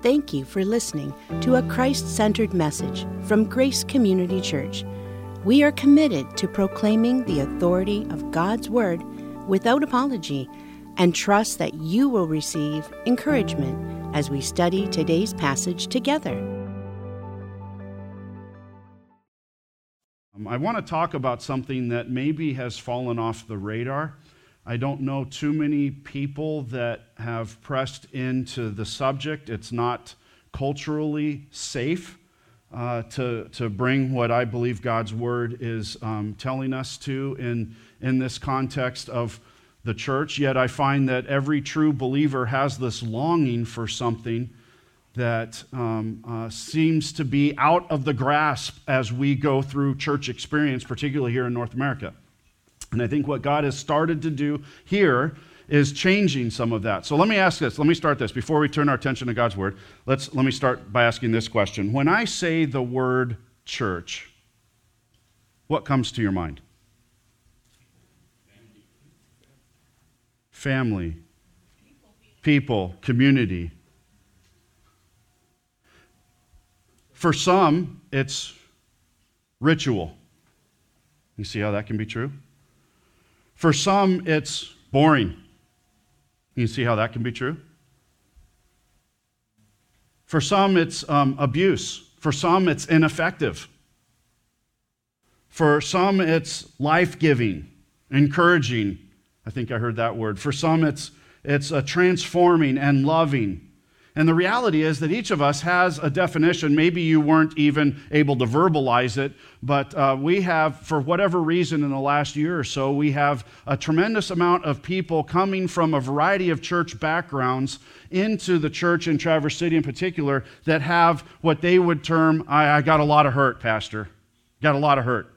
Thank you for listening to a Christ centered message from Grace Community Church. We are committed to proclaiming the authority of God's Word without apology and trust that you will receive encouragement as we study today's passage together. Um, I want to talk about something that maybe has fallen off the radar. I don't know too many people that have pressed into the subject. It's not culturally safe uh, to, to bring what I believe God's word is um, telling us to in, in this context of the church. Yet I find that every true believer has this longing for something that um, uh, seems to be out of the grasp as we go through church experience, particularly here in North America. And I think what God has started to do here is changing some of that. So let me ask this. Let me start this before we turn our attention to God's word. Let's let me start by asking this question. When I say the word church, what comes to your mind? Family, people, community. For some, it's ritual. You see how that can be true? For some, it's boring. You see how that can be true? For some, it's um, abuse. For some, it's ineffective. For some, it's life giving, encouraging. I think I heard that word. For some, it's, it's uh, transforming and loving. And the reality is that each of us has a definition. Maybe you weren't even able to verbalize it, but uh, we have, for whatever reason, in the last year or so, we have a tremendous amount of people coming from a variety of church backgrounds into the church in Traverse City in particular that have what they would term, I, I got a lot of hurt, Pastor. Got a lot of hurt.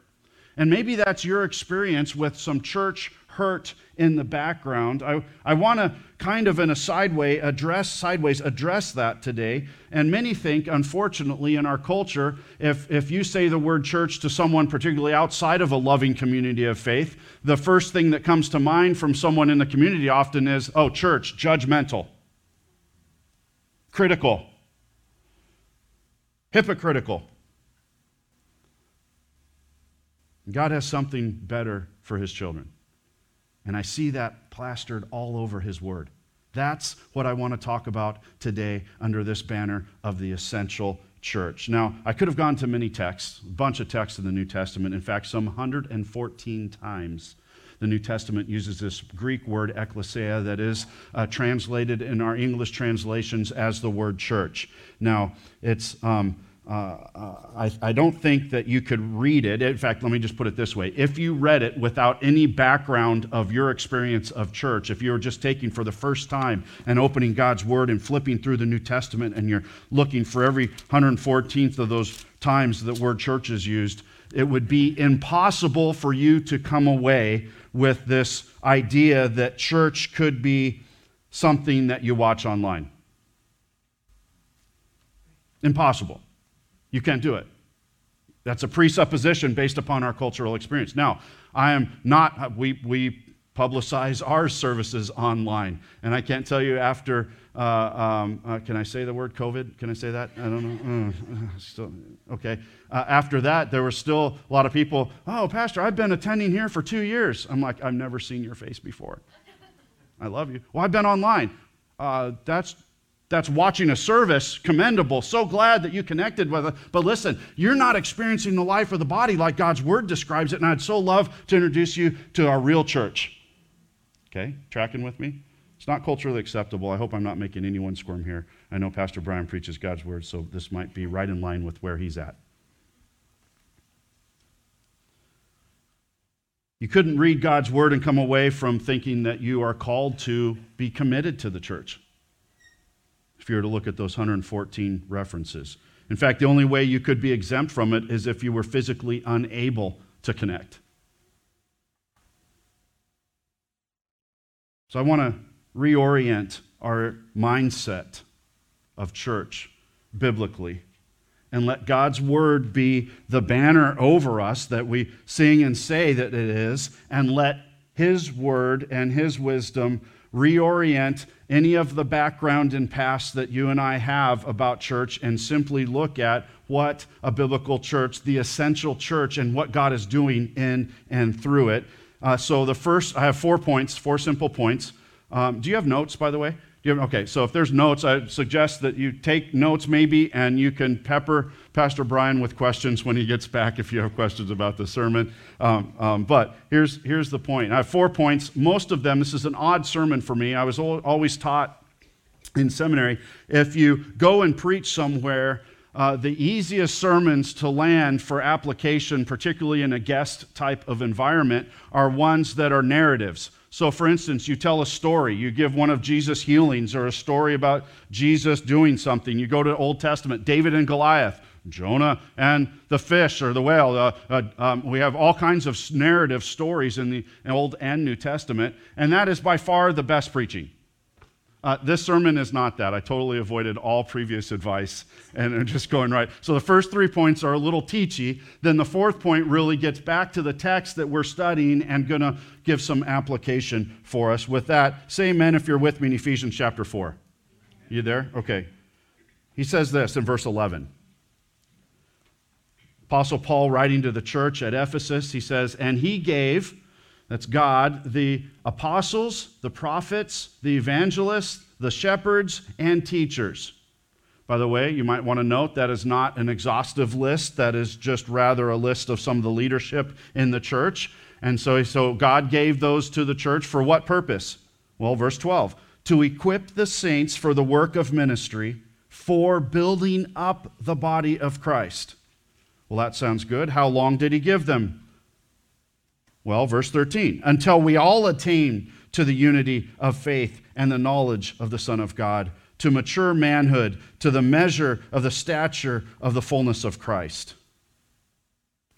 And maybe that's your experience with some church hurt in the background. I, I want to kind of in a sideway address sideways address that today. And many think, unfortunately, in our culture, if, if you say the word church to someone particularly outside of a loving community of faith, the first thing that comes to mind from someone in the community often is, oh, church, judgmental, critical, hypocritical. God has something better for his children. And I see that plastered all over his word. That's what I want to talk about today under this banner of the essential church. Now, I could have gone to many texts, a bunch of texts in the New Testament. In fact, some 114 times the New Testament uses this Greek word ekklesia that is uh, translated in our English translations as the word church. Now, it's. Um, Uh, uh, I, I, don't think that you could read it. In fact, let me just put it this way. If you read it without any background of your experience of church, if you were just taking for the first time and opening God's Word and flipping through the New Testament and you're looking for every 114th of those times that word church is used, it would be impossible for you to come away with this idea that church could be something that you watch online. Impossible. You can't do it. That's a presupposition based upon our cultural experience. Now, I am not, we, we publicize our services online. And I can't tell you after, uh, um, uh, can I say the word COVID? Can I say that? I don't know. Uh, still, okay. Uh, after that, there were still a lot of people, oh, Pastor, I've been attending here for two years. I'm like, I've never seen your face before. I love you. Well, I've been online. Uh, that's that's watching a service commendable. So glad that you connected with it. But listen, you're not experiencing the life of the body like God's word describes it. And I'd so love to introduce you to our real church. Okay, tracking with me? It's not culturally acceptable. I hope I'm not making anyone squirm here. I know Pastor Brian preaches God's word, so this might be right in line with where he's at. You couldn't read God's word and come away from thinking that you are called to be committed to the church if you were to look at those 114 references. In fact, the only way you could be exempt from it is if you were physically unable to connect. So I want to reorient our mindset of church biblically and let God's word be the banner over us that we sing and say that it is, and let His word and His wisdom reorient any of the background and past that you and I have about church and simply look at what a biblical church, the essential church, and what God is doing in and through it. Uh, so, the first, I have four points, four simple points. Um, do you have notes, by the way? Have, okay, so if there's notes, I suggest that you take notes maybe and you can pepper Pastor Brian with questions when he gets back if you have questions about the sermon. Um, um, but here's, here's the point I have four points. Most of them, this is an odd sermon for me. I was always taught in seminary if you go and preach somewhere, uh, the easiest sermons to land for application, particularly in a guest type of environment, are ones that are narratives. So, for instance, you tell a story. You give one of Jesus' healings or a story about Jesus doing something. You go to Old Testament, David and Goliath, Jonah and the fish or the whale. Uh, uh, um, we have all kinds of narrative stories in the Old and New Testament, and that is by far the best preaching. Uh, this sermon is not that. I totally avoided all previous advice and I'm just going right. So the first three points are a little teachy. Then the fourth point really gets back to the text that we're studying and going to give some application for us. With that, say amen if you're with me in Ephesians chapter 4. You there? Okay. He says this in verse 11. Apostle Paul writing to the church at Ephesus, he says, And he gave that's God, the apostles, the prophets, the evangelists, the shepherds, and teachers. By the way, you might want to note that is not an exhaustive list. That is just rather a list of some of the leadership in the church. And so, so God gave those to the church for what purpose? Well, verse 12 to equip the saints for the work of ministry, for building up the body of Christ. Well, that sounds good. How long did he give them? Well, verse 13, until we all attain to the unity of faith and the knowledge of the Son of God, to mature manhood, to the measure of the stature of the fullness of Christ.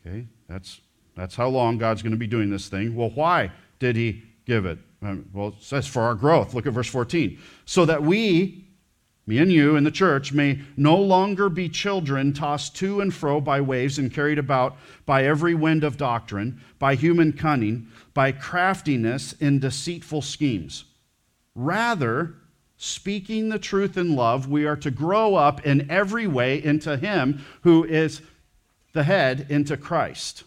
Okay, that's, that's how long God's going to be doing this thing. Well, why did he give it? Um, well, it says for our growth. Look at verse 14. So that we, me and you in the church may no longer be children tossed to and fro by waves and carried about by every wind of doctrine, by human cunning, by craftiness in deceitful schemes. Rather, speaking the truth in love, we are to grow up in every way into Him who is the head, into Christ.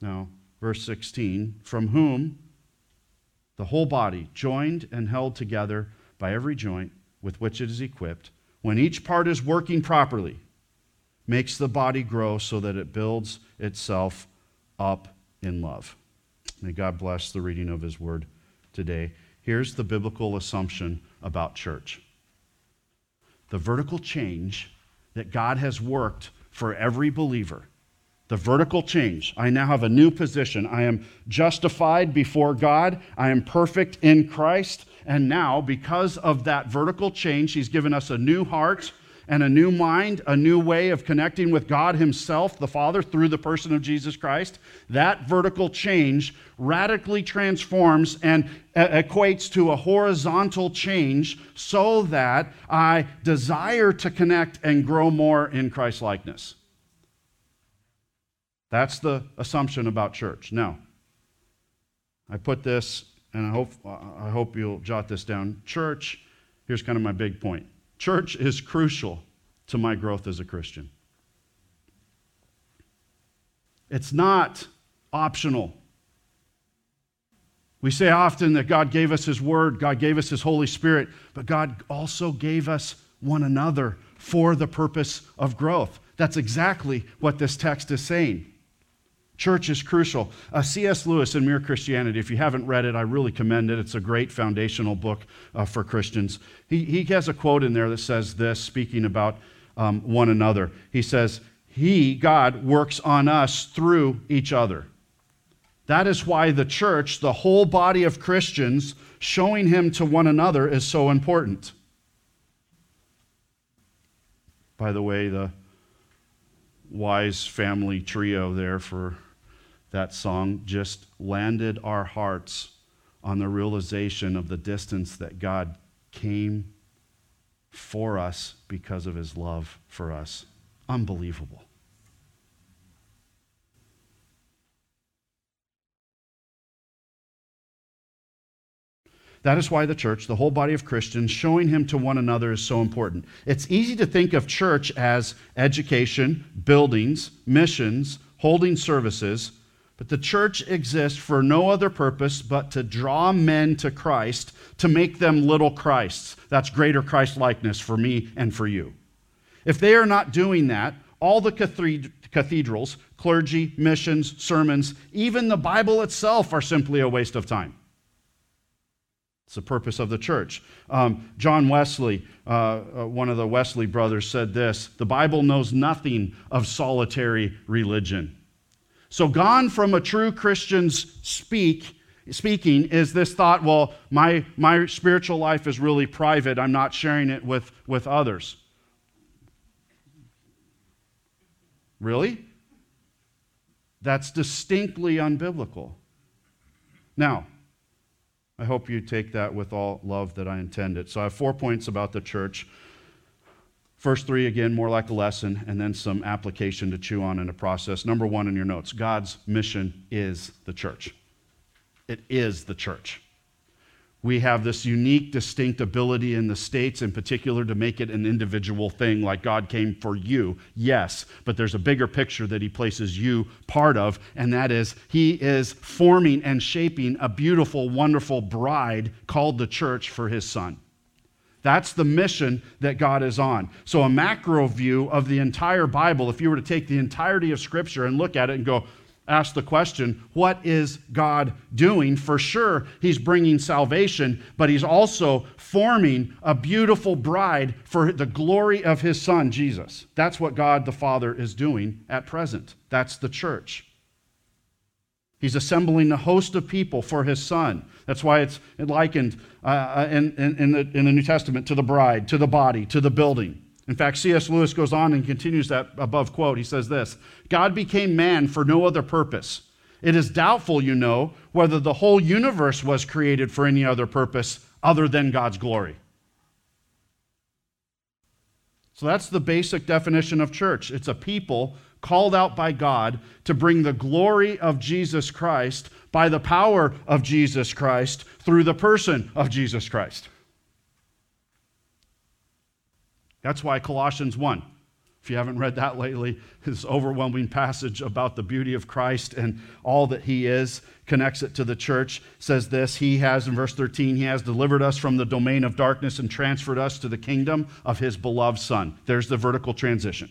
Now, verse 16, from whom the whole body, joined and held together, by every joint with which it is equipped, when each part is working properly, makes the body grow so that it builds itself up in love. May God bless the reading of His word today. Here's the biblical assumption about church the vertical change that God has worked for every believer. The vertical change. I now have a new position. I am justified before God. I am perfect in Christ. And now, because of that vertical change, He's given us a new heart and a new mind, a new way of connecting with God Himself, the Father, through the person of Jesus Christ. That vertical change radically transforms and equates to a horizontal change so that I desire to connect and grow more in Christ likeness. That's the assumption about church. Now, I put this and I hope, I hope you'll jot this down. Church, here's kind of my big point church is crucial to my growth as a Christian. It's not optional. We say often that God gave us His Word, God gave us His Holy Spirit, but God also gave us one another for the purpose of growth. That's exactly what this text is saying. Church is crucial. Uh, C.S. Lewis in Mere Christianity, if you haven't read it, I really commend it. It's a great foundational book uh, for Christians. He, he has a quote in there that says this, speaking about um, one another. He says, He, God, works on us through each other. That is why the church, the whole body of Christians, showing Him to one another is so important. By the way, the wise family trio there for that song just landed our hearts on the realization of the distance that God came for us because of his love for us. Unbelievable. That is why the church, the whole body of Christians, showing him to one another is so important. It's easy to think of church as education, buildings, missions, holding services, but the church exists for no other purpose but to draw men to Christ, to make them little Christs. That's greater Christ likeness for me and for you. If they are not doing that, all the cathedrals, clergy, missions, sermons, even the Bible itself are simply a waste of time. It's the purpose of the church. Um, John Wesley, uh, uh, one of the Wesley brothers, said this The Bible knows nothing of solitary religion. So, gone from a true Christian's speak, speaking is this thought, well, my, my spiritual life is really private. I'm not sharing it with, with others. Really? That's distinctly unbiblical. Now, I hope you take that with all love that I intended. So I have four points about the church. First three, again, more like a lesson, and then some application to chew on in a process. Number one in your notes God's mission is the church. It is the church. We have this unique, distinct ability in the States, in particular, to make it an individual thing, like God came for you. Yes, but there's a bigger picture that He places you part of, and that is He is forming and shaping a beautiful, wonderful bride called the church for His Son. That's the mission that God is on. So, a macro view of the entire Bible, if you were to take the entirety of Scripture and look at it and go, ask the question, what is God doing? For sure, He's bringing salvation, but He's also forming a beautiful bride for the glory of His Son, Jesus. That's what God the Father is doing at present. That's the church. He's assembling a host of people for his son. That's why it's likened uh, uh in, in, the, in the New Testament to the bride, to the body, to the building. In fact, C.S. Lewis goes on and continues that above quote. He says this God became man for no other purpose. It is doubtful, you know, whether the whole universe was created for any other purpose other than God's glory. So that's the basic definition of church it's a people called out by God to bring the glory of Jesus Christ by the power of Jesus Christ through the person of Jesus Christ. That's why Colossians 1, if you haven't read that lately, this overwhelming passage about the beauty of Christ and all that he is connects it to the church says this he has in verse 13 he has delivered us from the domain of darkness and transferred us to the kingdom of his beloved son there's the vertical transition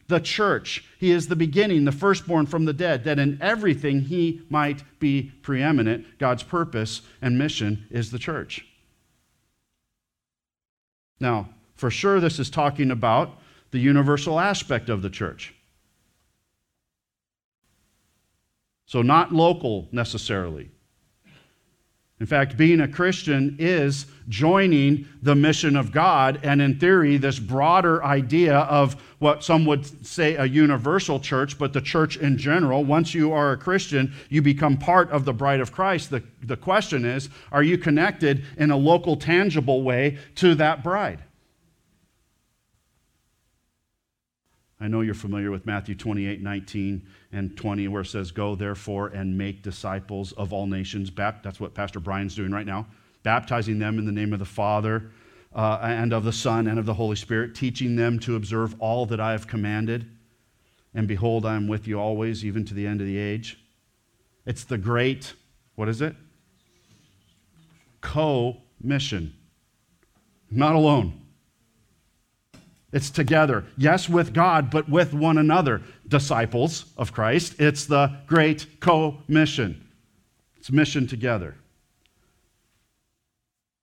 the church. He is the beginning, the firstborn from the dead, that in everything he might be preeminent. God's purpose and mission is the church. Now, for sure, this is talking about the universal aspect of the church. So, not local necessarily. In fact, being a Christian is joining the mission of God, and in theory, this broader idea of what some would say a universal church, but the church in general. Once you are a Christian, you become part of the bride of Christ. The, the question is are you connected in a local, tangible way to that bride? I know you're familiar with Matthew 28 19 and 20, where it says, Go therefore and make disciples of all nations. That's what Pastor Brian's doing right now, baptizing them in the name of the Father uh, and of the Son and of the Holy Spirit, teaching them to observe all that I have commanded. And behold, I am with you always, even to the end of the age. It's the great, what is it? Co mission. Not alone. It's together. Yes, with God, but with one another. Disciples of Christ. It's the great co mission. It's mission together.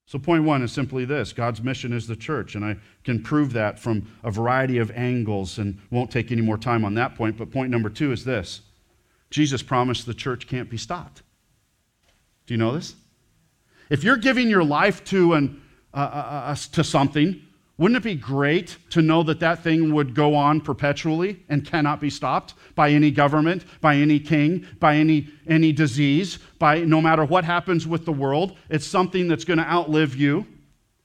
So, point one is simply this God's mission is the church, and I can prove that from a variety of angles and won't take any more time on that point. But point number two is this Jesus promised the church can't be stopped. Do you know this? If you're giving your life to, an, uh, uh, uh to something, Wouldn't it be great to know that that thing would go on perpetually and cannot be stopped by any government, by any king, by any, any disease, by no matter what happens with the world? It's something that's going to outlive you.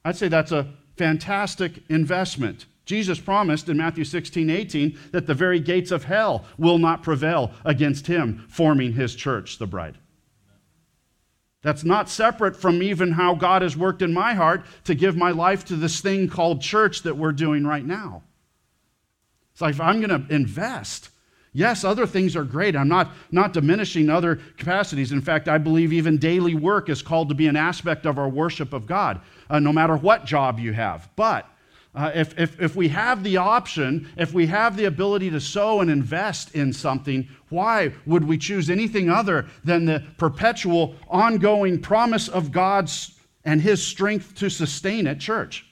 I'd say that's a fantastic investment. Jesus promised in Matthew 16, 18 that the very gates of hell will not prevail against him forming his church, the bride. That's not separate from even how God has worked in my heart to give my life to this thing called church that we're doing right now. It's like if I'm going to invest, yes, other things are great. I'm not, not diminishing other capacities. In fact, I believe even daily work is called to be an aspect of our worship of God, uh, no matter what job you have. But uh, if, if, if we have the option, if we have the ability to sow and invest in something, why would we choose anything other than the perpetual, ongoing promise of God's and His strength to sustain it, church?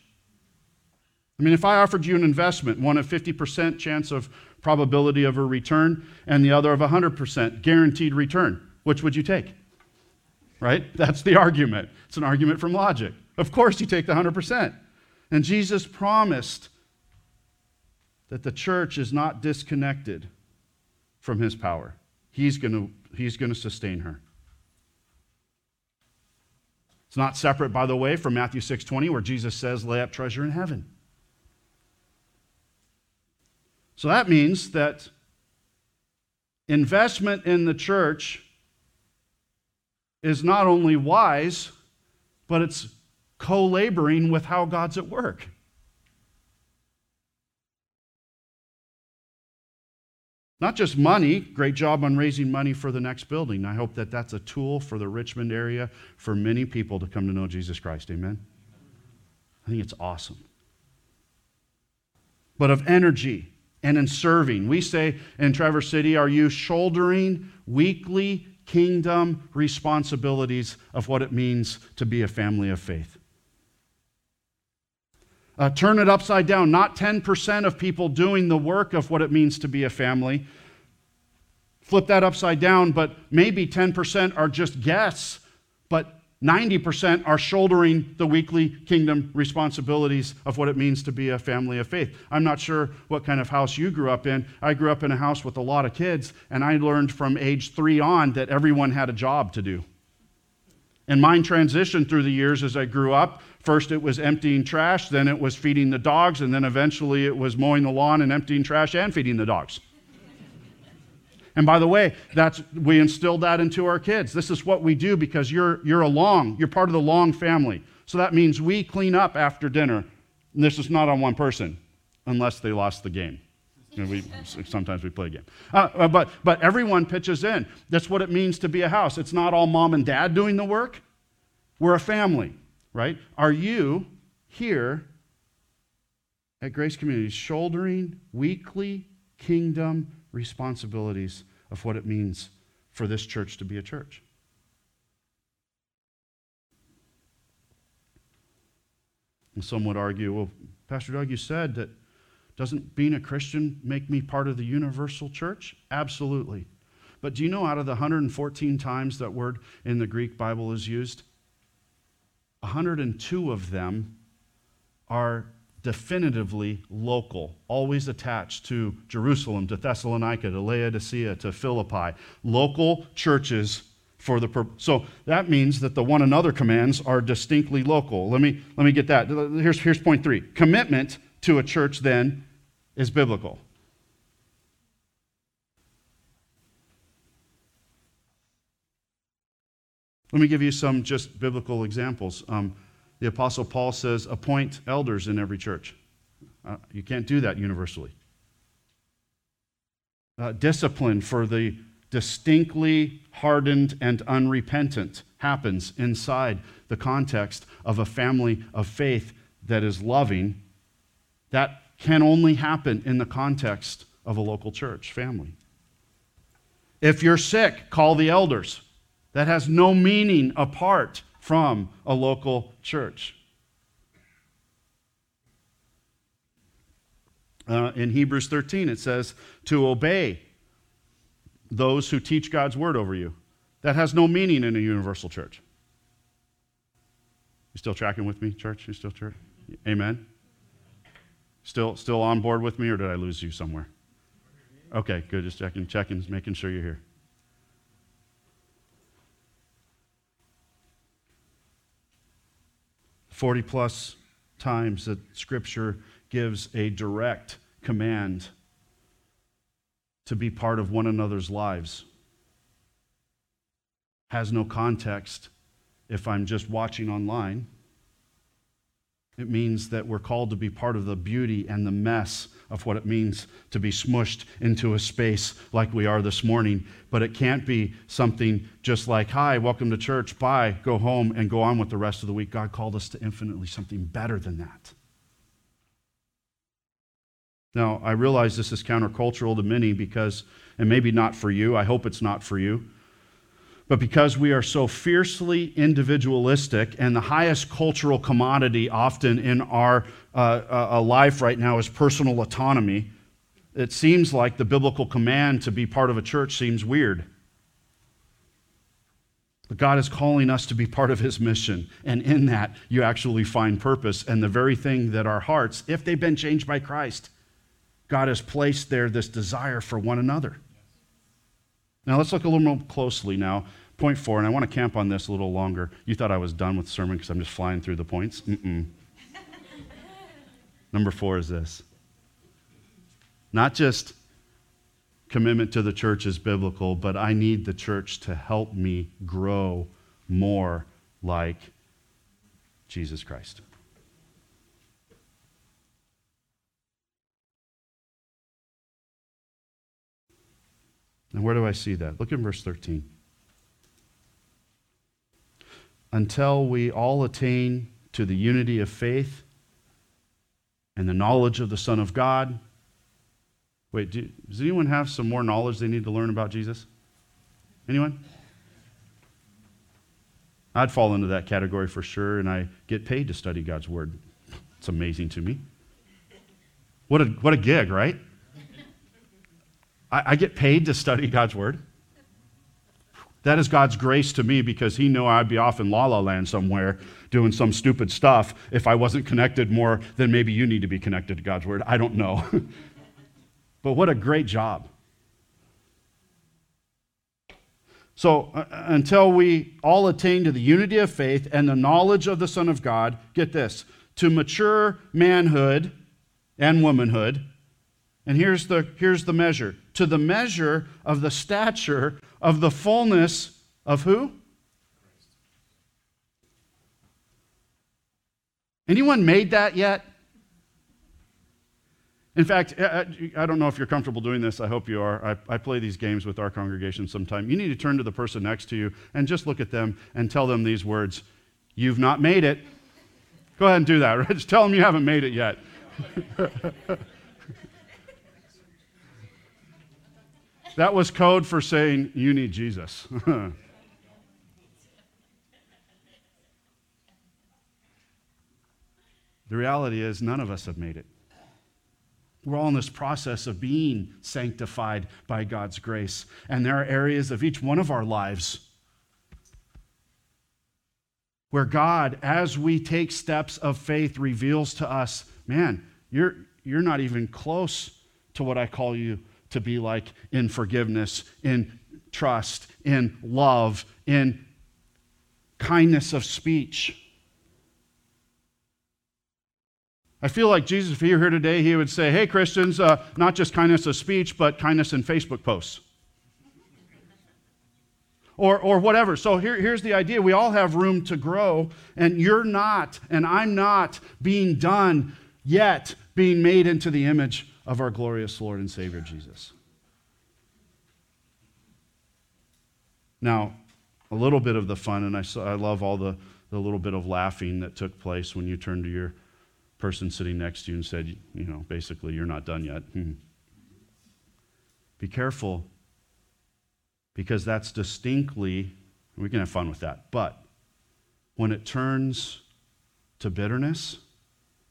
I mean, if I offered you an investment, one of 50% chance of probability of a return and the other of 100% guaranteed return, which would you take? Right? That's the argument. It's an argument from logic. Of course, you take the 100%. And Jesus promised that the church is not disconnected from his power. He's going to, he's to sustain her. It's not separate, by the way, from Matthew 6:20, where Jesus says, lay up treasure in heaven. So that means that investment in the church is not only wise, but it's co laboring with how God's at work. Not just money, great job on raising money for the next building. I hope that that's a tool for the Richmond area for many people to come to know Jesus Christ. Amen? I think it's awesome. But of energy and in serving. We say in Traverse City, are you shouldering weekly kingdom responsibilities of what it means to be a family of faith? Uh, turn it upside down. Not 10% of people doing the work of what it means to be a family. Flip that upside down, but maybe 10% are just guests, but 90% are shouldering the weekly kingdom responsibilities of what it means to be a family of faith. I'm not sure what kind of house you grew up in. I grew up in a house with a lot of kids, and I learned from age three on that everyone had a job to do. And mine transitioned through the years as I grew up First, it was emptying trash, then, it was feeding the dogs, and then eventually it was mowing the lawn and emptying trash and feeding the dogs. And by the way, that's, we instilled that into our kids. This is what we do because you're, you're a long, you're part of the long family. So that means we clean up after dinner. And this is not on one person, unless they lost the game. You know, we, sometimes we play a game. Uh, uh, but, but everyone pitches in. That's what it means to be a house. It's not all mom and dad doing the work, we're a family right? Are you here at Grace Community shouldering weekly kingdom responsibilities of what it means for this church to be a church? And some would argue, well, Pastor Doug, you said that doesn't being a Christian make me part of the universal church? Absolutely. But do you know out of the 114 times that word in the Greek Bible is used, 102 of them are definitively local, always attached to Jerusalem, to Thessalonica, to Laodicea, to Philippi. Local churches for the purpose. So that means that the one another commands are distinctly local. Let me, let me get that. Here's, here's point three commitment to a church then is biblical. Let me give you some just biblical examples. Um, the Apostle Paul says, appoint elders in every church. Uh, you can't do that universally. Uh, discipline for the distinctly hardened and unrepentant happens inside the context of a family of faith that is loving. That can only happen in the context of a local church family. If you're sick, call the elders. That has no meaning apart from a local church. Uh, in Hebrews 13, it says to obey those who teach God's word over you. That has no meaning in a universal church. You still tracking with me, church? You still church? Amen. Still, still on board with me, or did I lose you somewhere? Okay, good. Just checking, checking, making sure you're here. Forty plus times that Scripture gives a direct command to be part of one another's lives. Has no context if I'm just watching online. It means that we're called to be part of the beauty and the mess of what it means to be smushed into a space like we are this morning. But it can't be something just like, hi, welcome to church, bye, go home, and go on with the rest of the week. God called us to infinitely something better than that. Now, I realize this is countercultural to many because, and maybe not for you, I hope it's not for you, but because we are so fiercely individualistic, and the highest cultural commodity often in our uh, uh, life right now is personal autonomy, it seems like the biblical command to be part of a church seems weird. But God is calling us to be part of His mission. And in that, you actually find purpose and the very thing that our hearts, if they've been changed by Christ, God has placed there this desire for one another. Now, let's look a little more closely now. Point four, and I want to camp on this a little longer. You thought I was done with sermon because I'm just flying through the points? Mm-mm. Number four is this not just commitment to the church is biblical, but I need the church to help me grow more like Jesus Christ. And where do I see that? Look at verse 13. Until we all attain to the unity of faith and the knowledge of the Son of God. Wait, do, does anyone have some more knowledge they need to learn about Jesus? Anyone? I'd fall into that category for sure, and I get paid to study God's Word. It's amazing to me. What a, what a gig, right? I, I get paid to study God's Word. That is God's grace to me because He knew I'd be off in la la land somewhere doing some stupid stuff if I wasn't connected more than maybe you need to be connected to God's Word. I don't know. but what a great job. So, uh, until we all attain to the unity of faith and the knowledge of the Son of God, get this, to mature manhood and womanhood. And here's the, here's the measure to the measure of the stature of the fullness of who? Anyone made that yet? In fact, uh, uh, I don't know if you're comfortable doing this. I hope you are. I, I, play these games with our congregation sometime. You need to turn to the person next to you and just look at them and tell them these words You've not made it. Go ahead and do that. Just tell them you haven't made it yet. That was code for saying, You need Jesus. the reality is, none of us have made it. We're all in this process of being sanctified by God's grace. And there are areas of each one of our lives where God, as we take steps of faith, reveals to us, man, you're, you're not even close to what I call you to be like in forgiveness, in trust, in love, in kindness of speech. I feel like Jesus, if he were here today, he would say, Hey, Christians, uh, not just kindness of speech, but kindness in Facebook posts. or, or whatever. So here, here's the idea we all have room to grow, and you're not, and I'm not being done yet being made into the image of our glorious Lord and Savior Jesus. Now, a little bit of the fun, and I, I love all the, the little bit of laughing that took place when you turned to your person sitting next to you and said, you know, basically, you're not done yet. Hmm. Be careful because that's distinctly, we can have fun with that, but when it turns to bitterness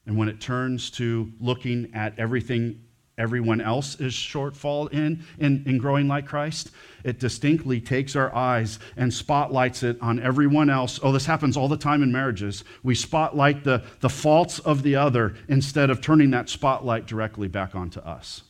and when it turns to looking at everything everyone else is shortfall in, in, in growing like Christ. It distinctly takes our eyes and spotlights it on everyone else. Oh, this happens all the time in marriages. We spotlight the, the faults of the other instead of turning that spotlight directly back onto us.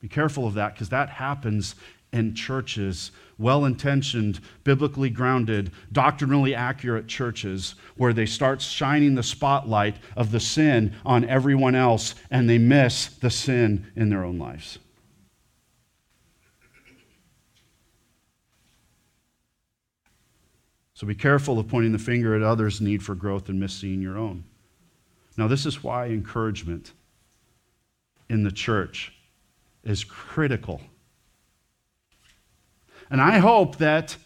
Be careful of that because that happens in churches, well intentioned, biblically grounded, doctrinally accurate churches, where they start shining the spotlight of the sin on everyone else and they miss the sin in their own lives. So be careful of pointing the finger at others' need for growth and missing your own. Now, this is why encouragement in the church is critical. And I hope that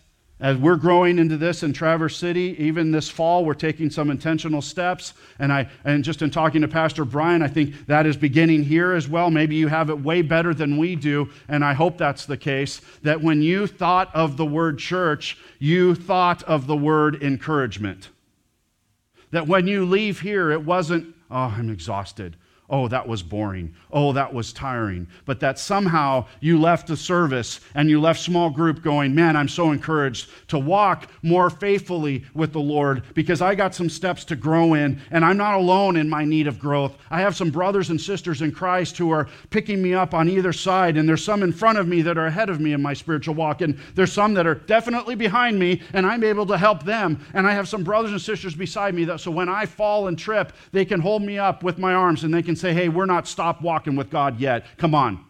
as we're growing into this in Traverse City, even this fall, we're taking some intentional steps. And I and just in talking to Pastor Brian, I think that is beginning here as well. Maybe you have it way better than we do, and I hope that's the case. That when you thought of the word church, you thought of the word encouragement. That when you leave here, it wasn't, oh, I'm exhausted oh, that was boring. Oh, that was tiring. But that somehow you left the service and you left small group going, man, I'm so encouraged to walk more faithfully with the Lord because I got some steps to grow in and I'm not alone in my need of growth. I have some brothers and sisters in Christ who are picking me up on either side, and there's some in front of me that are ahead of me in my spiritual walk, and there's some that are definitely behind me, and I'm able to help them. And I have some brothers and sisters beside me that so when I fall and trip, they can hold me up with my arms and they can say, hey, we're not stopped walking with God yet. Come on.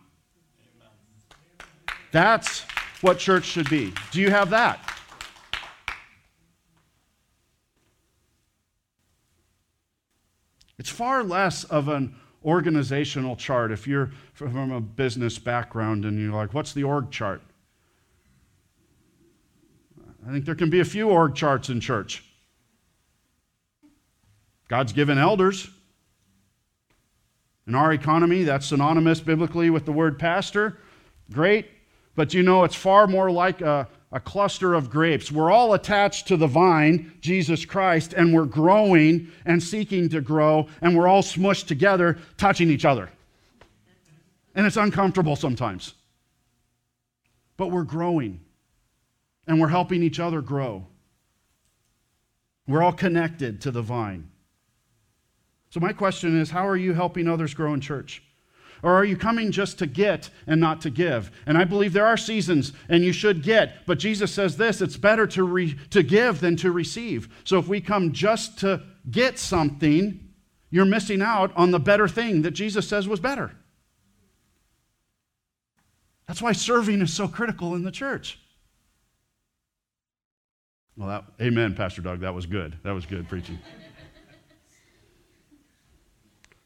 That's what church should be. Do you have that? It's far less of an organizational chart. If you're from a business background and you're like, what's the org chart? I think there can be a few org charts in church. God's given elders. In our economy, that's synonymous biblically with the word pastor. Great. But you know, it's far more like a, a cluster of grapes. We're all attached to the vine, Jesus Christ, and we're growing and seeking to grow, and we're all smushed together, touching each other. And it's uncomfortable sometimes. But we're growing, and we're helping each other grow. We're all connected to the vine. So, my question is how are you helping others grow in church? Or are you coming just to get and not to give? And I believe there are seasons and you should get, but Jesus says this it's better to, re, to give than to receive. So if we come just to get something, you're missing out on the better thing that Jesus says was better. That's why serving is so critical in the church. Well, that, amen, Pastor Doug. That was good. That was good preaching.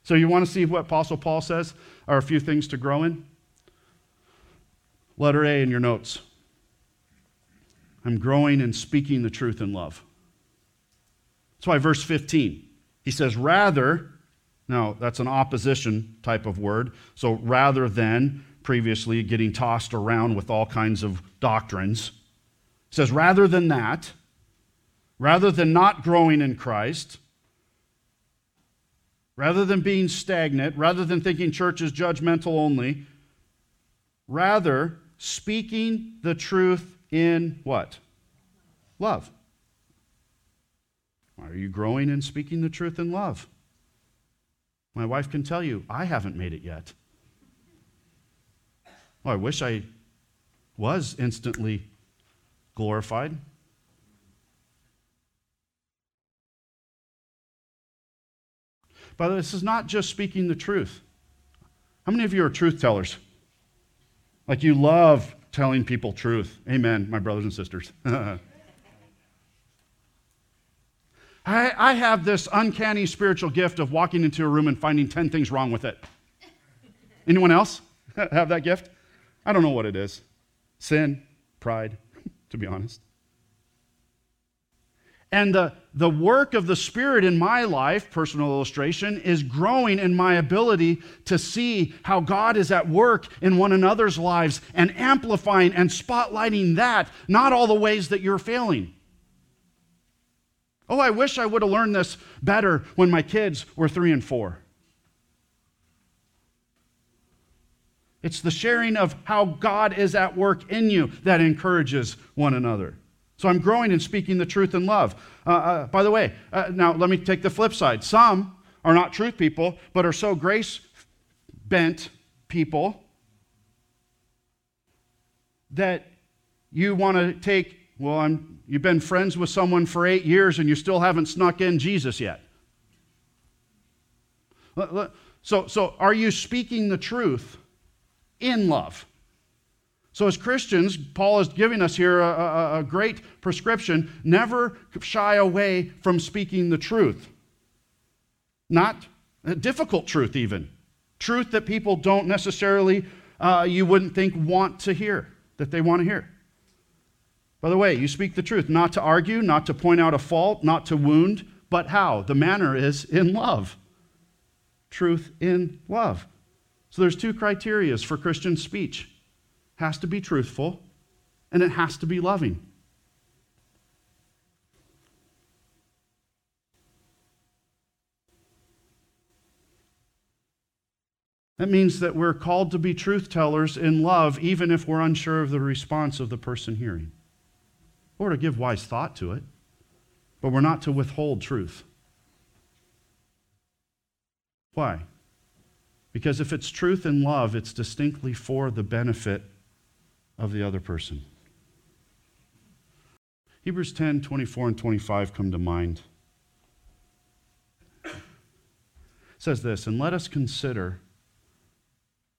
So, you want to see what Apostle Paul says are a few things to grow in? Letter A in your notes. I'm growing and speaking the truth in love. That's why verse 15, he says, rather, now that's an opposition type of word. So rather than previously getting tossed around with all kinds of doctrines, he says, rather than that, rather than not growing in Christ, rather than being stagnant, rather than thinking church is judgmental only, rather speaking the truth in what? Love. Are you growing in speaking the truth in love? My wife can tell you, I haven't made it yet. Well, I wish I was instantly glorified. By the way, this is not just speaking the truth. How many of you are truth tellers? Like you love telling people truth. Amen, my brothers and sisters. I, I have this uncanny spiritual gift of walking into a room and finding 10 things wrong with it. Anyone else have that gift? I don't know what it is. Sin, pride, to be honest. And the, the work of the Spirit in my life, personal illustration, is growing in my ability to see how God is at work in one another's lives and amplifying and spotlighting that, not all the ways that you're failing. Oh, I wish I would have learned this better when my kids were three and four. It's the sharing of how God is at work in you that encourages one another. So I'm growing in speaking the truth in love. Uh, uh, by the way, uh, now let me take the flip side. Some are not truth people, but are so grace bent people that you want to take, well, I'm, you've been friends with someone for eight years and you still haven't snuck in Jesus yet. So, so are you speaking the truth in love? So, as Christians, Paul is giving us here a, a, a, great prescription never shy away from speaking the truth. Not a difficult truth, even. Truth that people don't necessarily, uh, you wouldn't think, want to hear, that they want to hear. By the way, you speak the truth, not to argue, not to point out a fault, not to wound, but how? The manner is in love. Truth in love. So there's two criterias for Christian speech has to be truthful, and it has to be loving. That means that we're called to be truth tellers in love, even if we're unsure of the response of the person hearing, or to give wise thought to it. But we're not to withhold truth. Why? Because if it's truth in love, it's distinctly for the benefit of the other person. Hebrews 10 24 and 25 come to mind. It says this, and let us consider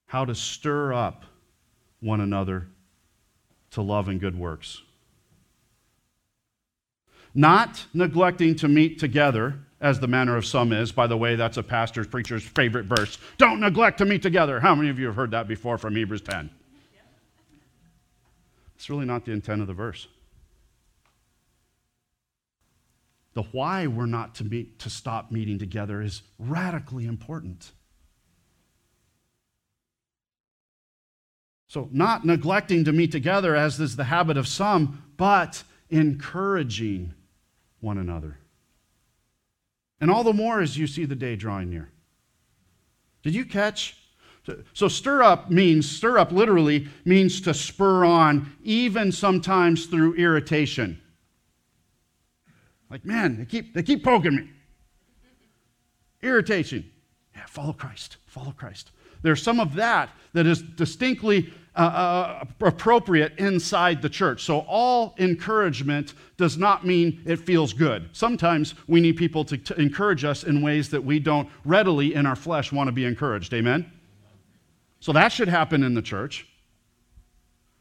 how to stir up one another to love and good works. Not neglecting to meet together, as the manner of some is. By the way, that's a pastor's, preacher's favorite verse. Don't neglect to meet together. How many of you have heard that before from Hebrews 10? It's really not the intent of the verse. The why we're not to meet to stop meeting together is radically important. So, not neglecting to meet together, as is the habit of some, but encouraging one another. And all the more as you see the day drawing near. Did you catch so, stir up means, stir up literally means to spur on, even sometimes through irritation. Like, man, they keep, they keep poking me. Irritation. Yeah, follow Christ, follow Christ. There's some of that that is distinctly uh, uh, appropriate inside the church. So, all encouragement does not mean it feels good. Sometimes we need people to, to encourage us in ways that we don't readily in our flesh want to be encouraged. Amen? So that should happen in the church.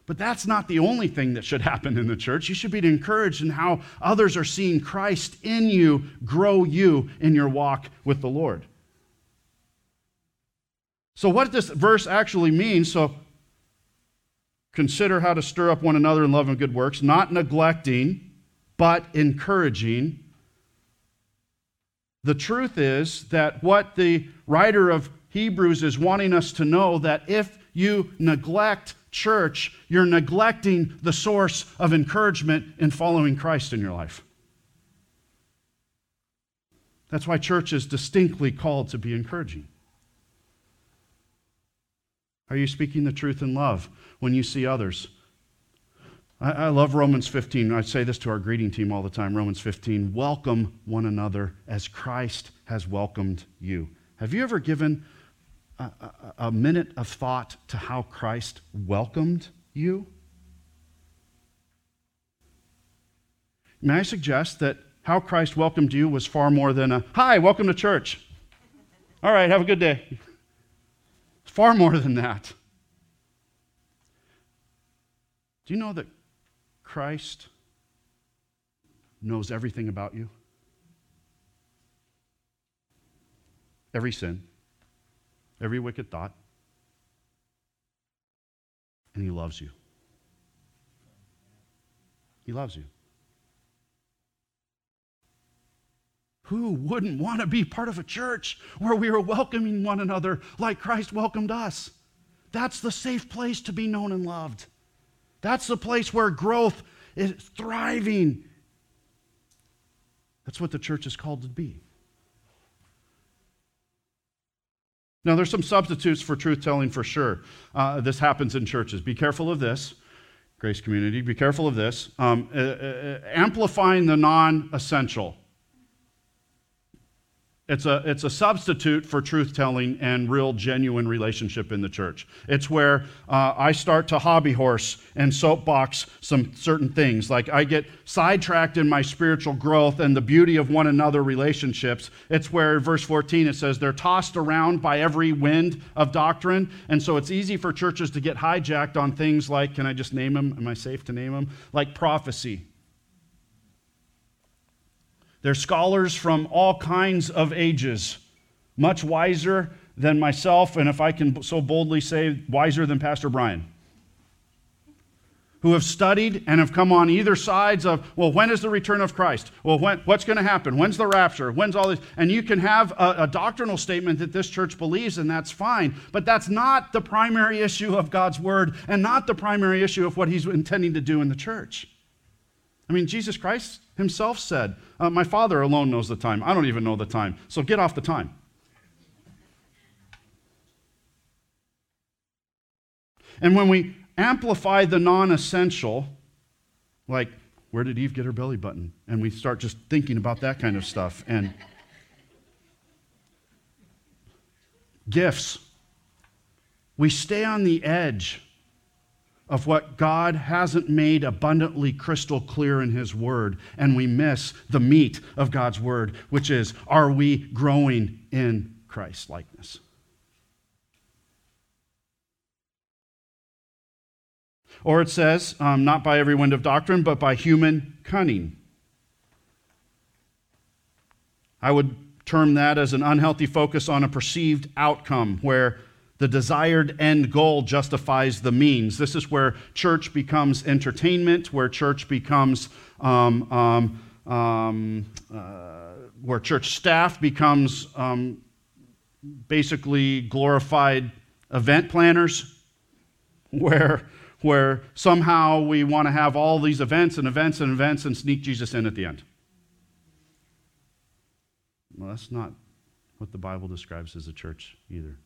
But that's not the only thing that should happen in the church. You should be encouraged in how others are seeing Christ in you grow you in your walk with the Lord. So, what this verse actually means so, consider how to stir up one another in love and good works, not neglecting, but encouraging. The truth is that what the writer of Hebrews is wanting us to know that if you neglect church, you're neglecting the source of encouragement in following Christ in your life. That's why church is distinctly called to be encouraging. Are you speaking the truth in love when you see others? I, I, love Romans 15. I say this to our greeting team all the time Romans 15. Welcome one another as Christ has welcomed you. Have you ever given a, a, minute of thought to how Christ welcomed you? May I suggest that how Christ welcomed you was far more than a, hi, welcome to church. All right, have a good day. Far more than that. Do you know that Christ knows everything about you? Every sin every wicked thought, and He loves you. He loves you. Who wouldn't want to be part of a church where we are welcoming one another like Christ welcomed us? That's the safe place to be known and loved. That's the place where growth is thriving. That's what the church is called to be. Now, there's some substitutes for truth telling for sure. Uh, this happens in churches. Be careful of this, Grace Community. Be careful of this. Um, uh, uh, amplifying the non essential. It's a, it's a substitute for truth telling and real, genuine relationship in the church. It's where uh, I start to hobby horse and soapbox some certain things. Like I get sidetracked in my spiritual growth and the beauty of one another relationships. It's where, verse 14, it says, they're tossed around by every wind of doctrine. And so it's easy for churches to get hijacked on things like, can I just name them? Am I safe to name them? Like prophecy they're scholars from all kinds of ages, much wiser than myself, and if I can so boldly say, wiser than Pastor Brian, who have studied and have come on either sides of, well, when is the return of Christ? Well, when, what's going to happen? When's the rapture? When's all this? And you can have a, a doctrinal statement that this church believes, and that's fine, but that's not the primary issue of God's word and not the primary issue of what he's intending to do in the church. I mean, Jesus Christ himself said, uh, My Father alone knows the time. I don't even know the time. So get off the time. And when we amplify the non essential, like, where did Eve get her belly button? And we start just thinking about that kind of stuff. And gifts. We stay on the edge of what God hasn't made abundantly crystal clear in His Word, and we miss the meat of God's Word, which is are we growing in Christ likeness? Or it says, um, not by every wind of doctrine, but by human cunning. I would term that as an unhealthy focus on a perceived outcome where the desired end goal justifies the means. This is where church becomes entertainment, where church becomes, um, um, um, uh, where church staff becomes um, basically glorified event planners, where, where somehow we want to have all these events and events and events and sneak Jesus in at the end. Well, that's not what the Bible describes as a church either.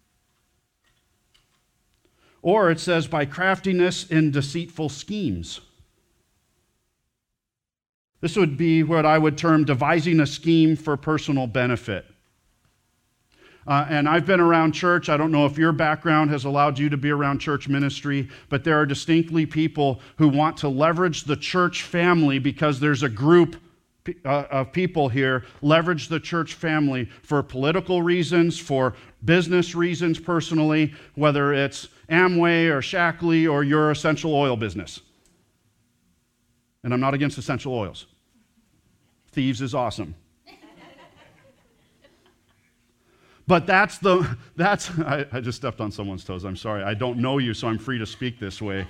Or it says, by craftiness in deceitful schemes. This would be what I would term devising a scheme for personal benefit. Uh, and I've been around church. I don't know if your background has allowed you to be around church ministry, but there are distinctly people who want to leverage the church family because there's a group uh, of people here leverage the church family for political reasons, for business reasons personally, whether it's Amway or Shaklee or your essential oil business. And I'm not against essential oils. Thieves is awesome. But that's the, that's, I, I, just stepped on someone's toes. I'm sorry. I don't know you, so I'm free to speak this way.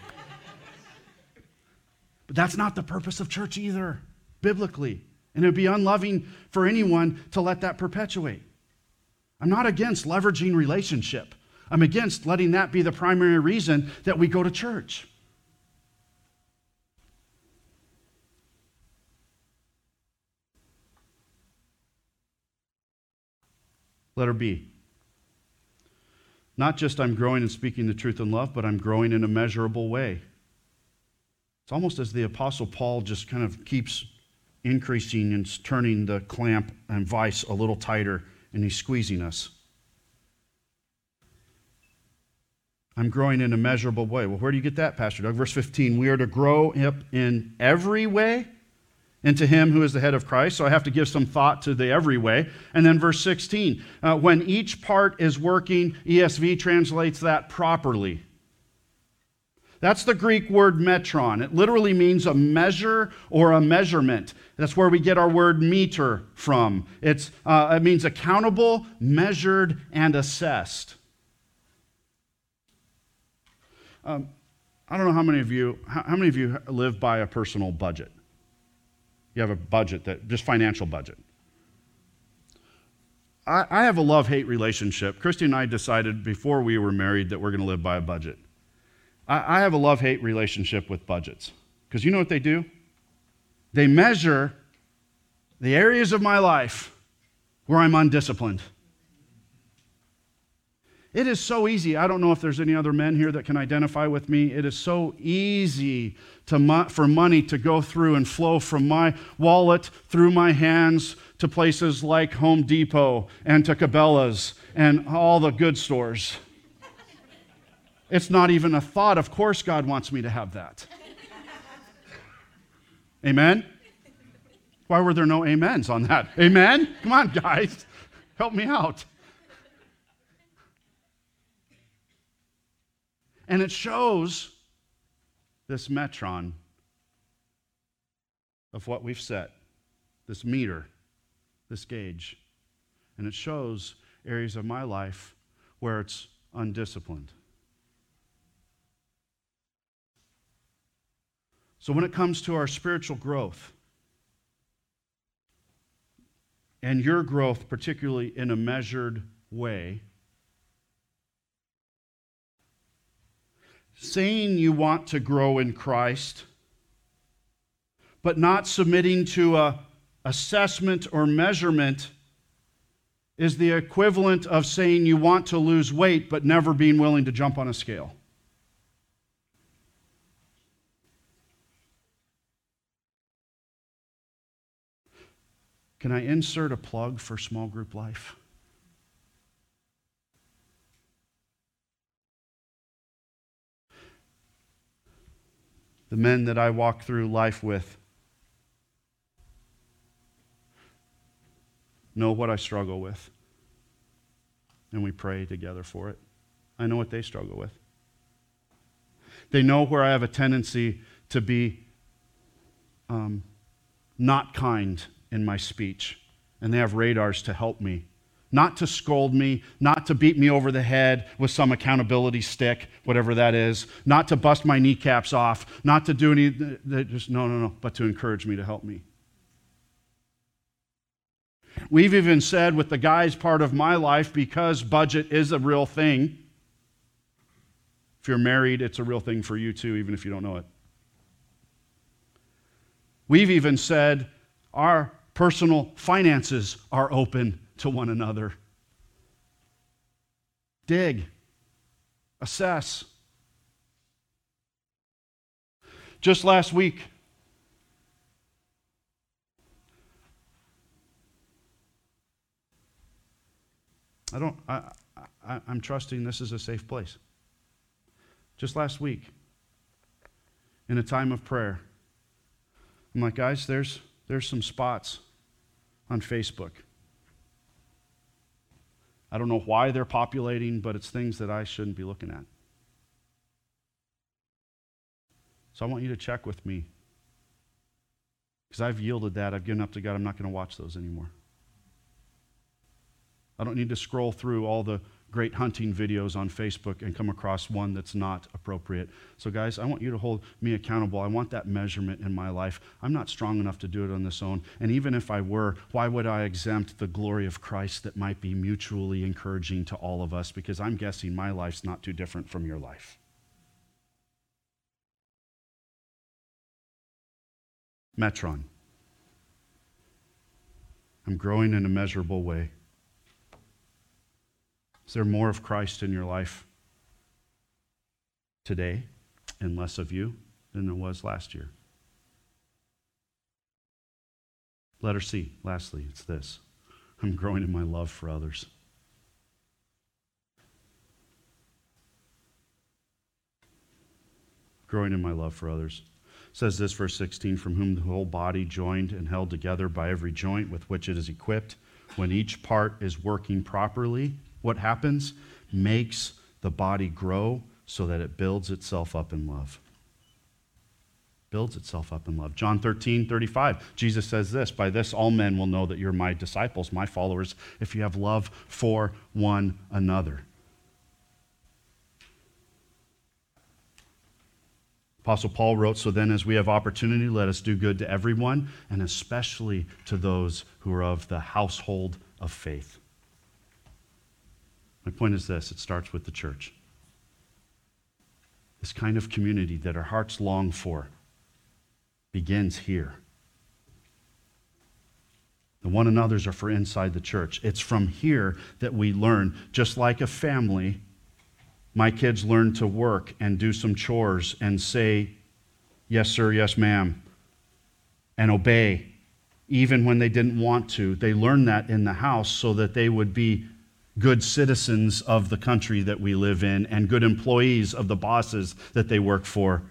But that's not the purpose of church either, biblically. And it would be unloving for anyone to let that perpetuate. I'm not against leveraging relationship. I'm against letting that be the primary reason that we go to church. Letter B. Not just I'm growing and speaking the truth in love, but I'm growing in a measurable way. It's almost as the Apostle Paul just kind of keeps increasing and turning the clamp and vice a little tighter, and he's squeezing us. I'm growing in a measurable way. Well, where do you get that, Pastor Doug? Verse 15 We are to grow up in every way into Him who is the head of Christ. So I have to give some thought to the every way. And then verse 16 uh, When each part is working, ESV translates that properly. That's the Greek word metron. It literally means a measure or a measurement. That's where we get our word meter from. It's, uh, it means accountable, measured, and assessed. Um, I don't know how many of you how, how many of you live by a personal budget. You have a budget that just financial budget. I, I have a love-hate relationship. Christy and I decided before we were married that we're going to live by a budget. I, I have a love-hate relationship with budgets because you know what they do? They measure the areas of my life where I'm undisciplined. It is so easy. I don't know if there's any other men here that can identify with me. It is so easy to for money to go through and flow from my wallet through my hands to places like Home Depot and to Cabela's and all the good stores. It's not even a thought. Of course, God wants me to have that. Amen? Why were there no amens on that? Amen? Come on, guys. Help me out. And it shows this metron of what we've set, this meter, this gauge. And it shows areas of my life where it's undisciplined. So, when it comes to our spiritual growth, and your growth, particularly in a measured way, saying you want to grow in Christ, but not submitting to a assessment or measurement is the equivalent of saying you want to lose weight but never being willing to jump on a scale. Can I insert a plug for small group life? The men that I walk through life with know what I struggle with, and we pray together for it. I know what they struggle with. They know where I have a tendency to be um, not kind in my speech, and they have radars to help me. Not to scold me, not to beat me over the head with some accountability stick, whatever that is, not to bust my kneecaps off, not to do any, just no, no, no, but to encourage me to help me. We've even said with the guys part of my life, because budget is a real thing. If you're married, it's a real thing for you too, even if you don't know it. We've even said our personal finances are open to one another. Dig, assess. Just last week, I don't, I, I, I'm trusting this is a safe place. Just last week, in a time of prayer, I'm like, guys, there's, there's some spots on Facebook. I don't know why they're populating, but it's things that I shouldn't be looking at. So I want you to check with me. Because I've yielded that. I've given up to God. I'm not going to watch those anymore. I don't need to scroll through all the great hunting videos on Facebook and come across one that's not appropriate. So, guys, I want you to hold me accountable. I want that measurement in my life. I'm not strong enough to do it on this own. And even if I were, why would I exempt the glory of Christ that might be mutually encouraging to all of us? Because I'm guessing my life's not too different from your life. Metron. I'm growing in a measurable way. Is there more of Christ in your life today and less of you than there was last year? Letter C, lastly, it's this I'm growing in my love for others. Growing in my love for others. Says this, verse 16, from whom the whole body joined and held together by every joint with which it is equipped, when each part is working properly, what happens? Makes the body grow so that it builds itself up in love. Builds itself up in love. John 13, 35. Jesus says this By this all men will know that you're my disciples, my followers, if you have love for one another. Apostle Paul wrote, So then, as we have opportunity, let us do good to everyone, and especially to those who are of the household of faith. My point is this it starts with the church. This kind of community that our hearts long for begins here. The one another's are for inside the church. It's from here that we learn. Just like a family, my kids learn to work and do some chores and say, yes, sir, yes, ma'am, and obey, even when they didn't want to. They learned that in the house so that they would be good citizens of the country that we live in and good employees of the bosses that they work for.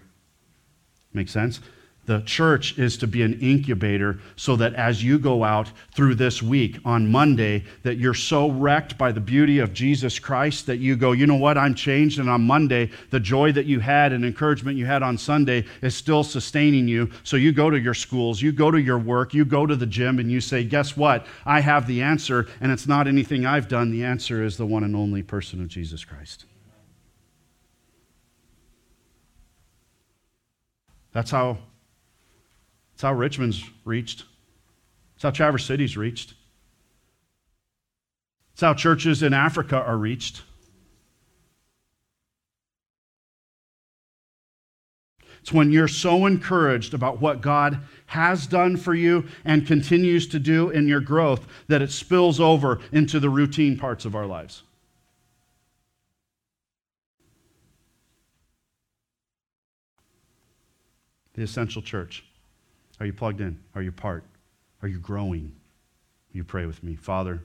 Make sense? The church is to be an incubator so that as you go out through this week on Monday, that you're so wrecked by the beauty of Jesus Christ that you go, you know what, I'm changed. And on Monday, the joy that you had and encouragement you had on Sunday is still sustaining you. So you go to your schools, you go to your work, you go to the gym, and you say, guess what? I have the answer, and it's not anything I've done. The answer is the one and only person of Jesus Christ. That's how it's how Richmond's reached. It's how Traverse City's reached. It's how churches in Africa are reached. It's when you're so encouraged about what God has done for you and continues to do in your growth that it spills over into the routine parts of our lives. The essential church. Are you plugged in? Are you part? Are you growing? You pray with me. Father,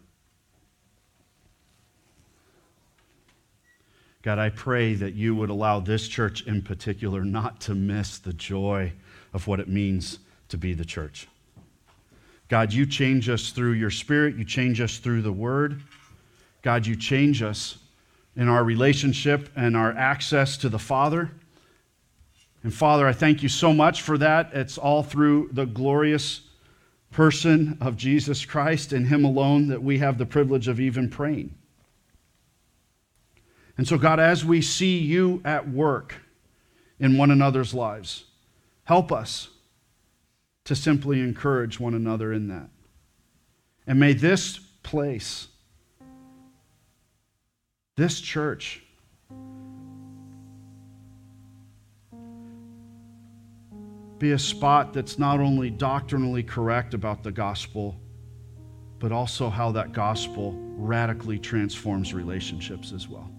God, I pray that you would allow this church in particular not to miss the joy of what it means to be the church. God, you change us through your spirit, you change us through the word. God, you change us in our relationship and our access to the Father. And Father, I thank you so much for that. It's all through the glorious person of Jesus Christ and Him alone that we have the privilege of even praying. And so, God, as we see you at work in one another's lives, help us to simply encourage one another in that. And may this place, this church, be a spot that's not only doctrinally correct about the gospel, but also how that gospel radically transforms relationships as well.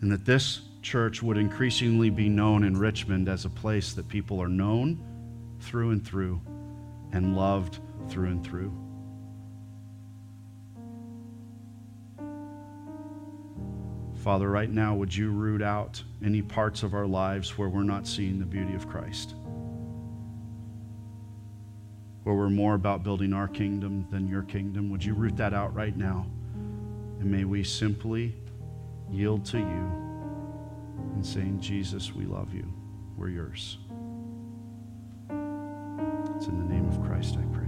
And that this church would increasingly be known in Richmond as a place that people are known through and through and loved through and through. Father, right now, would you root out any parts of our lives where we're not seeing the beauty of Christ? Where we're more about building our kingdom than your kingdom? Would you root that out right now? And may we simply yield to you and saying, Jesus, we love you. We're yours. It's in the name of Christ I pray.